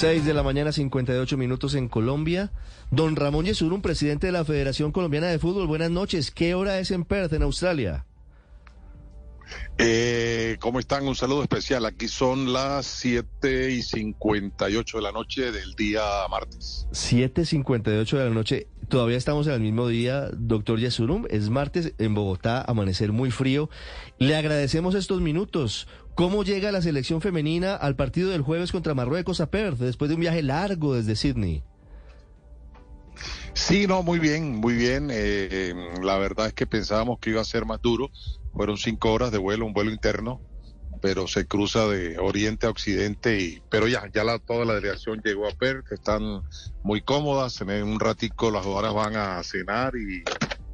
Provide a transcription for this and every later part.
6 de la mañana, 58 minutos en Colombia. Don Ramón Yesurum, presidente de la Federación Colombiana de Fútbol, buenas noches. ¿Qué hora es en Perth, en Australia? Eh, ¿Cómo están? Un saludo especial. Aquí son las 7 y 58 de la noche del día martes. 7 y 58 de la noche. Todavía estamos en el mismo día, doctor Yesurum. Es martes en Bogotá, amanecer muy frío. Le agradecemos estos minutos. ¿Cómo llega la selección femenina al partido del jueves contra Marruecos a Perth después de un viaje largo desde Sydney? Sí, no, muy bien, muy bien. Eh, la verdad es que pensábamos que iba a ser más duro. Fueron cinco horas de vuelo, un vuelo interno, pero se cruza de oriente a occidente. Y, pero ya, ya la, toda la delegación llegó a Perth, están muy cómodas. En un ratico las jugadoras van a cenar y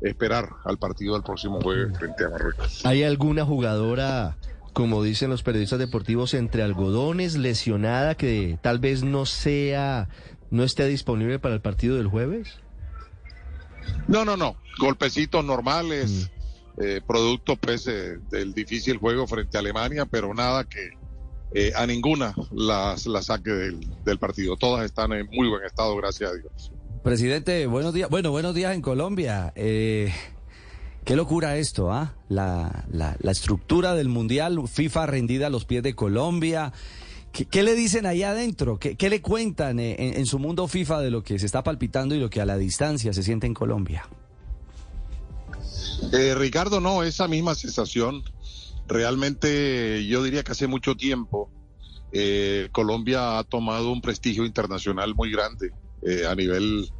esperar al partido del próximo jueves frente a Marruecos. ¿Hay alguna jugadora como dicen los periodistas deportivos, entre algodones, lesionada, que tal vez no sea, no esté disponible para el partido del jueves? No, no, no. Golpecitos normales, mm. eh, producto pues, eh, del difícil juego frente a Alemania, pero nada que eh, a ninguna las la saque del, del partido. Todas están en muy buen estado, gracias a Dios. Presidente, buenos días. Bueno, buenos días en Colombia. Eh, Qué locura esto, ¿ah? La, la, estructura del Mundial, FIFA rendida a los pies de Colombia. ¿Qué, le dicen ahí adentro? ¿Qué, qué le cuentan en, en, su mundo FIFA de lo que se está palpitando y lo que a la distancia se siente en Colombia? Eh, Ricardo, no, esa misma sensación. Realmente yo diría que hace mucho tiempo eh, Colombia ha tomado un prestigio internacional muy grande eh, a nivel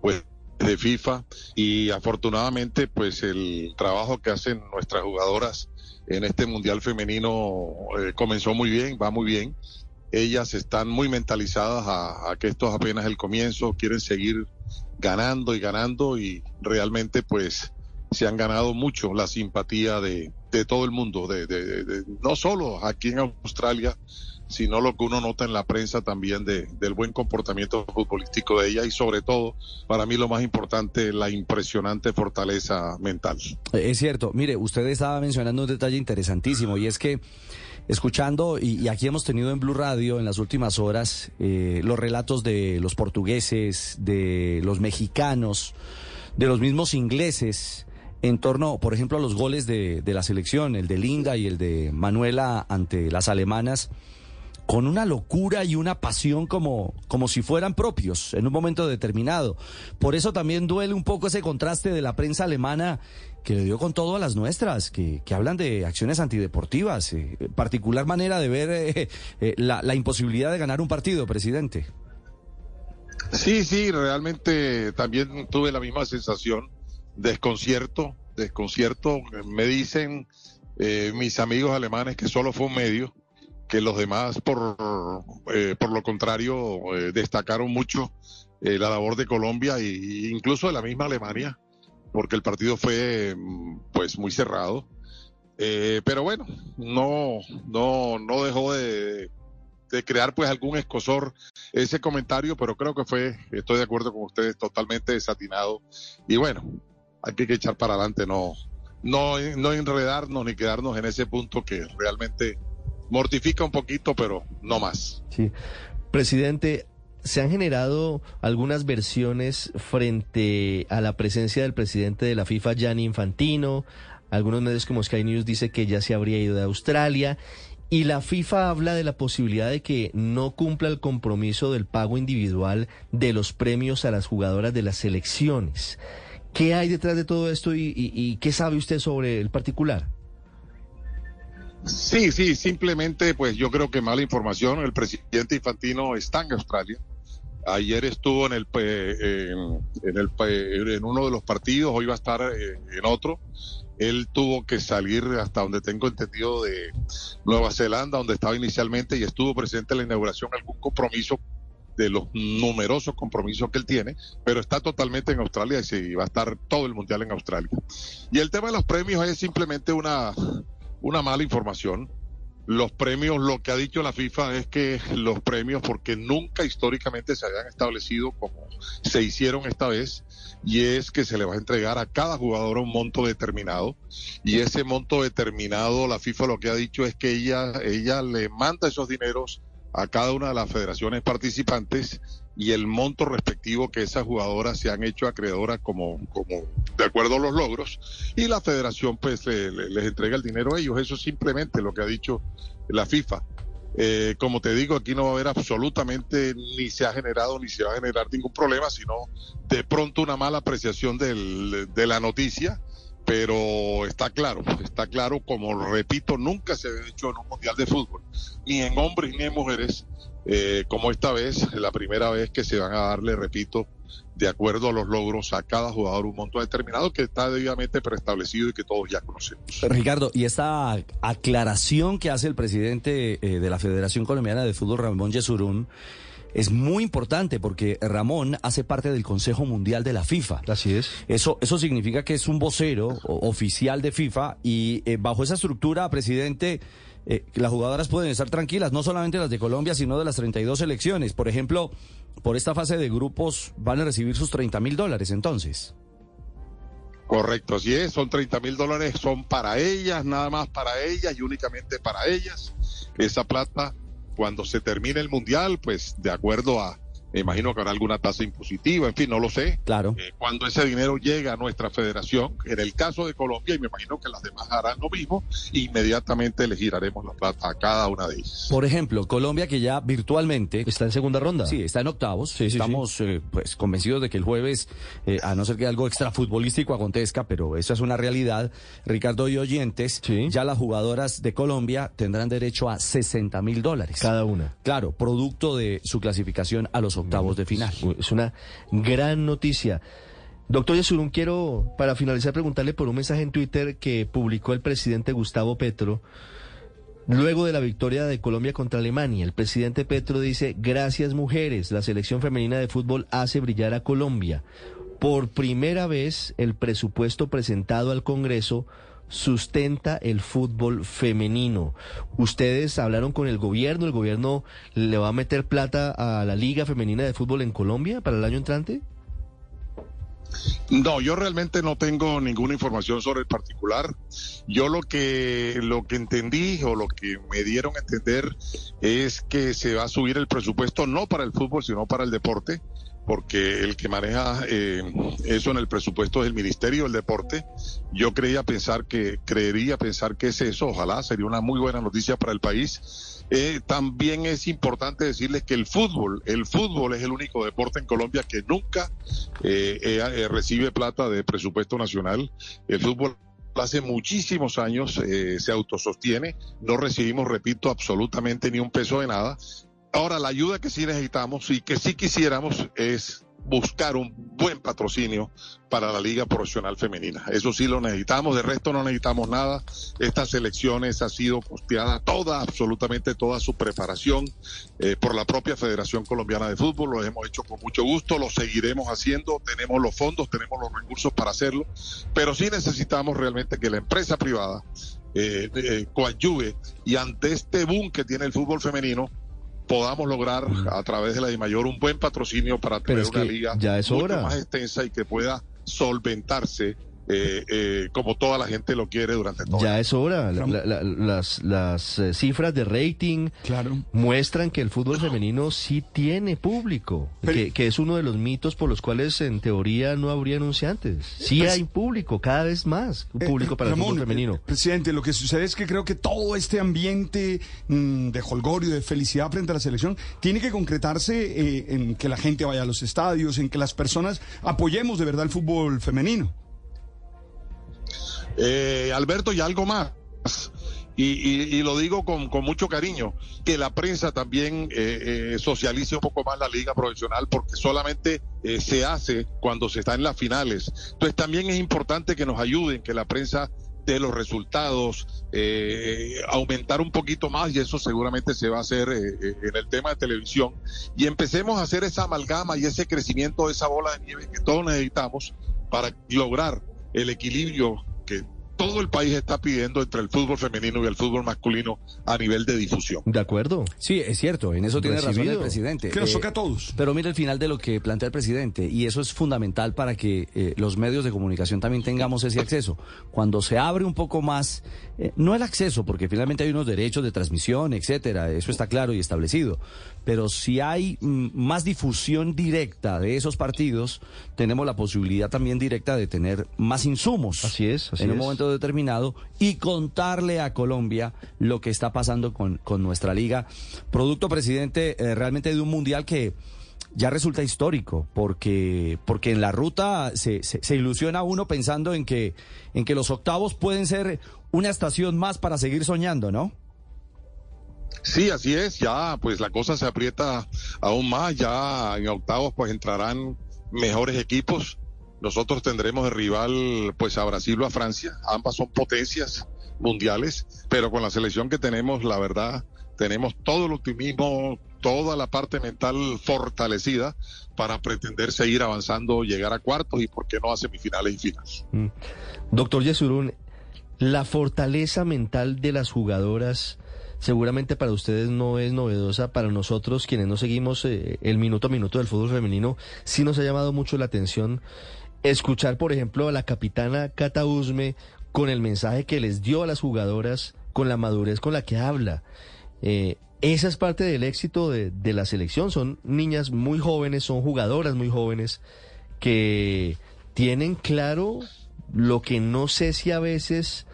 pues de FIFA y afortunadamente pues el trabajo que hacen nuestras jugadoras en este Mundial Femenino eh, comenzó muy bien, va muy bien. Ellas están muy mentalizadas a, que esto es apenas el comienzo, quieren seguir ganando y ganando y realmente pues se han ganado mucho la simpatía de, de todo el mundo, de, de, no solo aquí en Australia, sino lo que uno nota en la prensa también de, del buen comportamiento futbolístico de ella y sobre todo, para mí lo más importante, la impresionante fortaleza mental. Es cierto, mire, usted estaba mencionando un detalle interesantísimo y es que escuchando, y, aquí hemos tenido en Blue Radio en las últimas horas eh, los relatos de los portugueses, de los mexicanos, de los mismos ingleses, en torno, por ejemplo, a los goles de, de la selección, el de Linda y el de Manuela ante las alemanas con una locura y una pasión como, como si fueran propios en un momento determinado. Por eso también duele un poco ese contraste de la prensa alemana que le dio con todo a las nuestras, que, que hablan de acciones antideportivas, eh, particular manera de ver eh, eh, la, la imposibilidad de ganar un partido, presidente. Sí, sí, realmente también tuve la misma sensación, desconcierto, desconcierto. Me dicen mis amigos alemanes que solo fue un medio, que los demás, por, eh, por lo contrario, eh, destacaron mucho eh, la labor de Colombia e incluso de la misma Alemania, porque el partido fue pues muy cerrado. pero bueno, no, no, no dejó de, de crear pues algún escosor ese comentario, pero creo que fue, estoy de acuerdo con ustedes, totalmente desatinado. Y bueno, hay que echar para adelante, no, no, no enredarnos ni quedarnos en ese punto que realmente mortifica un poquito, pero no más. Sí. Presidente, se han generado algunas versiones frente a la presencia del presidente de la FIFA, Gianni Infantino. Algunos medios como Sky News dice que ya se habría ido de Australia. Y la FIFA habla de la posibilidad de que no cumpla el compromiso del pago individual de los premios a las jugadoras de las selecciones. ¿Qué hay detrás de todo esto y qué sabe usted sobre el particular? Sí, sí, simplemente pues yo creo que mala información. El presidente Infantino está en Australia. Ayer estuvo en el en, el en uno de los partidos, hoy va a estar eh, en otro. Él tuvo que salir hasta donde tengo entendido de Nueva Zelanda, donde estaba inicialmente y estuvo presente en la inauguración algún compromiso de los numerosos compromisos que él tiene, pero está totalmente en Australia y sí, va a estar todo el mundial en Australia. Y el tema de los premios es simplemente una una mala información. Los premios, lo que ha dicho la FIFA es que los premios, porque nunca históricamente se habían establecido como se hicieron esta vez, y es que se le va a entregar a cada jugador un monto determinado, y ese monto determinado, la FIFA lo que ha dicho es que ella, ella le manda esos dineros a cada una de las federaciones participantes y el monto respectivo que esas jugadoras se han hecho acreedoras como, como de acuerdo a los logros y la federación pues les entrega el dinero a ellos. Eso es simplemente lo que ha dicho la FIFA. Eh, como te digo, aquí no va a haber absolutamente ni se ha generado ni se va a generar ningún problema, sino de pronto una mala apreciación de la noticia pero está claro, está claro, como repito, nunca se ha hecho en un mundial de fútbol, ni en hombres ni en mujeres, eh, como esta vez, la primera vez que se van a darle, repito, de acuerdo a los logros a cada jugador un monto determinado que está debidamente preestablecido y que todos ya conocemos. Ricardo, y esta aclaración que hace el presidente eh, de la Federación Colombiana de Fútbol, Ramón Yesurún, es muy importante porque Ramón hace parte del Consejo Mundial de la FIFA. Así es. Eso, eso significa que es un vocero oficial de FIFA y eh, bajo esa estructura, presidente, eh, las jugadoras pueden estar tranquilas, no solamente las de Colombia, sino de las 32 selecciones. Por ejemplo, por esta fase de grupos van a recibir sus 30 mil dólares entonces. Correcto, así es, son 30 mil dólares, son para ellas, nada más para ellas y únicamente para ellas. Esa plata cuando se termine el mundial, pues de acuerdo a, me imagino que habrá alguna tasa impositiva, en fin, no lo sé. Claro. Eh, cuando ese dinero llega a nuestra federación, en el caso de Colombia, y me imagino que las demás harán lo mismo, inmediatamente le giraremos la plata a cada una de ellas. Por ejemplo, Colombia que ya virtualmente está en segunda ronda. Sí, está en octavos. Sí, Estamos eh, pues convencidos de que el jueves, eh, a no ser que algo extra futbolístico acontezca, pero eso es una realidad. Ricardo y oyentes, ya las jugadoras de Colombia tendrán derecho a 60 mil dólares. Cada una. Claro, producto de su clasificación a los octavos de final. Es una gran noticia. Doctor Yesurún, quiero para finalizar preguntarle por un mensaje en Twitter que publicó el presidente Gustavo Petro. Luego de la victoria de Colombia contra Alemania, el presidente Petro dice, gracias mujeres, la selección femenina de fútbol hace brillar a Colombia. Por primera vez, el presupuesto presentado al Congreso sustenta el fútbol femenino. Ustedes hablaron con el gobierno, el gobierno le va a meter plata a la Liga Femenina de Fútbol en Colombia para el año entrante? No, yo realmente no tengo ninguna información sobre el particular. Yo lo que lo que entendí o lo que me dieron a entender es que se va a subir el presupuesto no para el fútbol, sino para el deporte porque el que maneja eh, eso en el presupuesto es el Ministerio del Deporte. Yo creía pensar que, creería pensar que es eso, ojalá sería una muy buena noticia para el país. Eh, también es importante decirles que el fútbol, el fútbol es el único deporte en Colombia que nunca eh, recibe plata de presupuesto nacional. El fútbol hace muchísimos años se autosostiene, no recibimos, repito, absolutamente ni un peso de nada Ahora, la ayuda que sí necesitamos y que sí quisiéramos es buscar un buen patrocinio para la Liga Profesional Femenina. Eso sí lo necesitamos, de resto no necesitamos nada. Estas elecciones ha sido costeada toda, absolutamente toda su preparación eh, por la propia Federación Colombiana de Fútbol. Lo hemos hecho con mucho gusto, lo seguiremos haciendo, tenemos los fondos, tenemos los recursos para hacerlo, pero sí necesitamos realmente que la empresa privada eh, eh y ante este boom que tiene el fútbol femenino, podamos lograr a través de la DIMAYOR un buen patrocinio para tener una liga ya es mucho más extensa y que pueda solventarse eh, eh, como toda la gente lo quiere durante todo Ya es hora. las las eh, cifras de rating claro. muestran que el fútbol femenino sí tiene público, que, que, es uno de los mitos por los cuales en teoría no habría anunciantes. Sí pues hay público, cada vez más público para el fútbol femenino. presidente, lo que sucede es que creo que todo este ambiente mm, de holgorio, de felicidad frente a la selección, tiene que concretarse en que la gente vaya a los estadios, en que las personas apoyemos de verdad el fútbol femenino. Eh, Alberto, y algo más. Y, lo digo con, mucho cariño, que la prensa también eh, eh, socialice un poco más la liga profesional, porque solamente se hace cuando se está en las finales. Entonces también es importante que nos ayuden, que la prensa dé los resultados, aumentar un poquito más, y eso seguramente se va a hacer en el tema de televisión, y empecemos a hacer esa amalgama y ese crecimiento de esa bola de nieve que todos necesitamos para lograr el equilibrio que todo el país está pidiendo entre el fútbol femenino y el fútbol masculino a nivel de difusión. De acuerdo. Sí, es cierto, en eso tiene razón el presidente. Que nos Eh, toca a todos. Pero mire el final de lo que plantea el presidente, y eso es fundamental para que eh, los medios de comunicación también tengamos ese acceso. Cuando se abre un poco más, eh, no el acceso, porque finalmente hay unos derechos de transmisión, etcétera, eso está claro y establecido. Pero si hay mm, más difusión directa de esos partidos, tenemos la posibilidad también directa de tener más insumos. Así es, así en un es. Determinado y contarle a Colombia lo que está pasando con, con nuestra liga. Producto, presidente, eh, realmente de un mundial que ya resulta histórico, porque, porque en la ruta se, se, se ilusiona uno pensando en que, en que los octavos pueden ser una estación más para seguir soñando, ¿no? Sí, así es, ya pues la cosa se aprieta aún más, ya en octavos pues entrarán mejores equipos. Nosotros tendremos de rival pues a Brasil o a Francia, ambas son potencias mundiales, pero con la selección que tenemos, la verdad, tenemos todo el optimismo, toda la parte mental fortalecida para pretender seguir avanzando, llegar a cuartos y por qué no a semifinales y finales. Mm. Doctor Yesurún, la fortaleza mental de las jugadoras seguramente para ustedes no es novedosa, para nosotros quienes no seguimos eh, el minuto a minuto del fútbol femenino, sí nos ha llamado mucho la atención escuchar, por ejemplo, a la capitana Cata Usme con el mensaje que les dio a las jugadoras, con la madurez con la que habla. Eh, esa es parte del éxito de, de la selección. Son niñas muy jóvenes, son jugadoras muy jóvenes que tienen claro lo que no sé si a veces,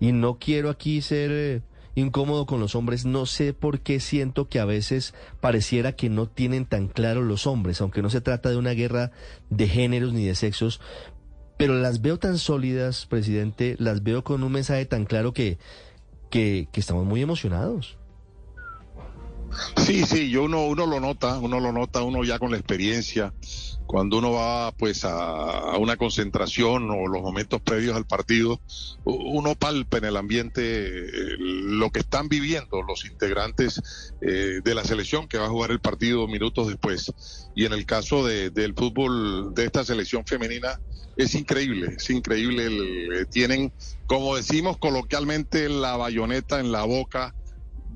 y no quiero aquí ser eh, incómodo con los hombres, no sé por qué siento que a veces pareciera que no tienen tan claro los hombres, aunque no se trata de una guerra de géneros ni de sexos, pero las veo tan sólidas, presidente, las veo con un mensaje tan claro que, que, que estamos muy emocionados. Sí, sí, yo uno, uno lo nota, uno lo nota, uno ya con la experiencia, cuando uno va pues a, una concentración o los momentos previos al partido, uno palpa en el ambiente eh, lo que están viviendo los integrantes eh, de la selección que va a jugar el partido minutos después. Y en el caso de- del fútbol de esta selección femenina, es increíble, es increíble. eh, tienen, como decimos coloquialmente, la bayoneta en la boca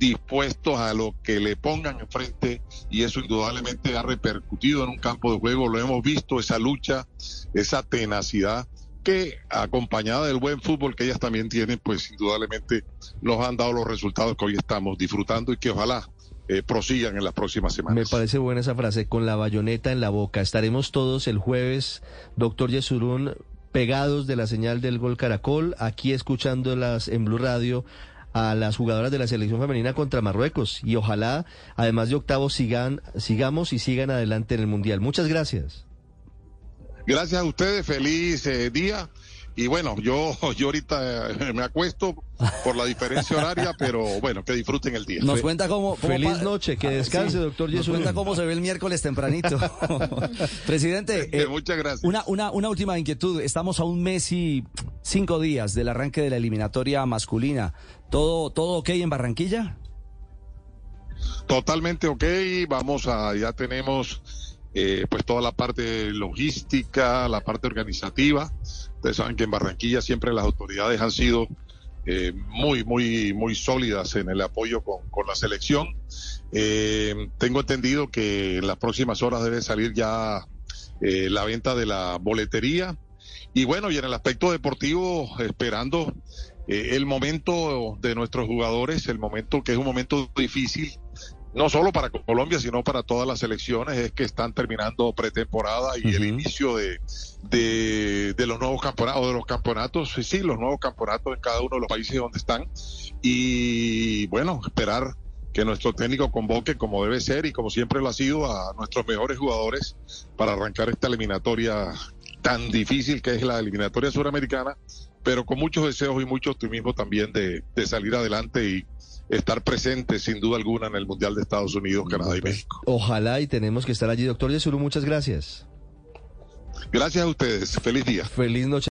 dispuestos a lo que le pongan enfrente y eso indudablemente ha repercutido en un campo de juego, lo hemos visto, esa lucha, esa tenacidad que acompañada del buen fútbol que ellas también tienen, pues indudablemente nos han dado los resultados que hoy estamos disfrutando y que ojalá eh, prosigan en las próximas Me semanas. parece buena esa frase, con la bayoneta en la boca. Estaremos todos el jueves, doctor Yesurún, pegados de la señal del Gol Caracol, aquí escuchándolas en Blue Radio a las jugadoras de la selección femenina contra Marruecos. Y ojalá, además de octavos, sigan, sigamos y sigan adelante en el Mundial. Muchas gracias. Gracias a ustedes, feliz eh, día. Y bueno, yo, yo ahorita eh, me acuesto por la diferencia horaria, pero bueno, que disfruten el día. Nos cuenta cómo... cómo Feliz noche, que Ah, descanse, doctor Nos Yesurún. cuenta cómo se ve el miércoles tempranito. Presidente, eh, muchas gracias. Una, una, una última inquietud. Estamos a un mes y cinco días del arranque de la eliminatoria masculina. ¿Todo, todo ok en Barranquilla? Totalmente ok, vamos a, ya tenemos eh, pues toda la parte logística, la parte organizativa. Ustedes saben que en Barranquilla siempre las autoridades han sido eh, muy, muy, muy sólidas en el apoyo con, la selección. Eh, tengo entendido que en las próximas horas debe salir ya eh, la venta de la boletería. Y bueno, y en el aspecto deportivo, esperando eh, el momento de nuestros jugadores, el momento que es un momento difícil, no solo para Colombia, sino para todas las selecciones, es que están terminando pretemporada y el inicio de, de, de los nuevos campeonatos, de los campeonatos, sí, sí, los nuevos campeonatos en cada uno de los países donde están. Y bueno, esperar que nuestro técnico convoque como debe ser y como siempre lo ha sido a nuestros mejores jugadores para arrancar esta eliminatoria tan difícil que es la eliminatoria suramericana, pero con muchos deseos y mucho optimismo también de, de salir adelante y estar presentes sin duda alguna en el Mundial de Estados Unidos, Canadá y México. Ojalá y tenemos que estar allí. Doctor Yesurún, muchas gracias. Gracias a ustedes. Feliz día. Feliz noche.